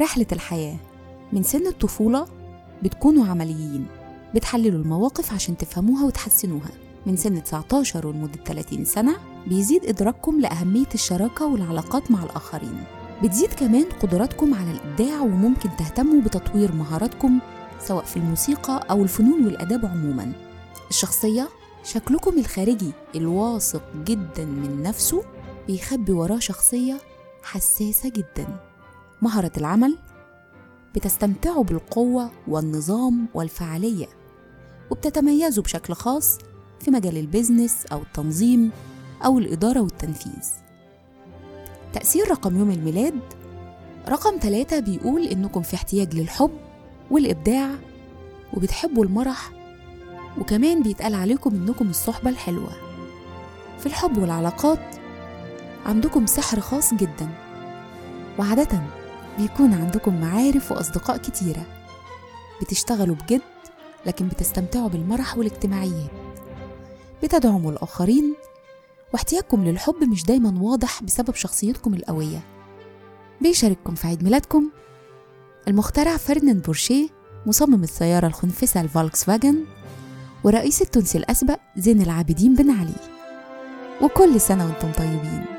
رحلة الحياة. من سن الطفولة بتكونوا عمليين بتحللوا المواقف عشان تفهموها وتحسنوها. من سن 19 ولمدة 30 سنة بيزيد إدراككم لأهمية الشراكة والعلاقات مع الآخرين. بتزيد كمان قدراتكم على الإبداع وممكن تهتموا بتطوير مهاراتكم سواء في الموسيقى أو الفنون والآداب عموما. الشخصية شكلكم الخارجي الواثق جدا من نفسه بيخبي وراه شخصية حساسة جدا. مهرة العمل بتستمتعوا بالقوة والنظام والفعالية وبتتميزوا بشكل خاص في مجال البيزنس أو التنظيم أو الإدارة والتنفيذ. تأثير رقم يوم الميلاد رقم ثلاثة بيقول إنكم في احتياج للحب والإبداع وبتحبوا المرح وكمان بيتقال عليكم إنكم الصحبة الحلوة. في الحب والعلاقات عندكم سحر خاص جدا وعادة بيكون عندكم معارف وأصدقاء كتيرة. بتشتغلوا بجد لكن بتستمتعوا بالمرح والاجتماعيات بتدعموا الآخرين واحتياجكم للحب مش دايما واضح بسبب شخصيتكم القوية. بيشارككم في عيد ميلادكم المخترع فرديناند بورشيه مصمم السيارة الخنفسة الفولكس فاجن ورئيس التونسي الأسبق زين العابدين بن علي. وكل سنة وأنتم طيبين.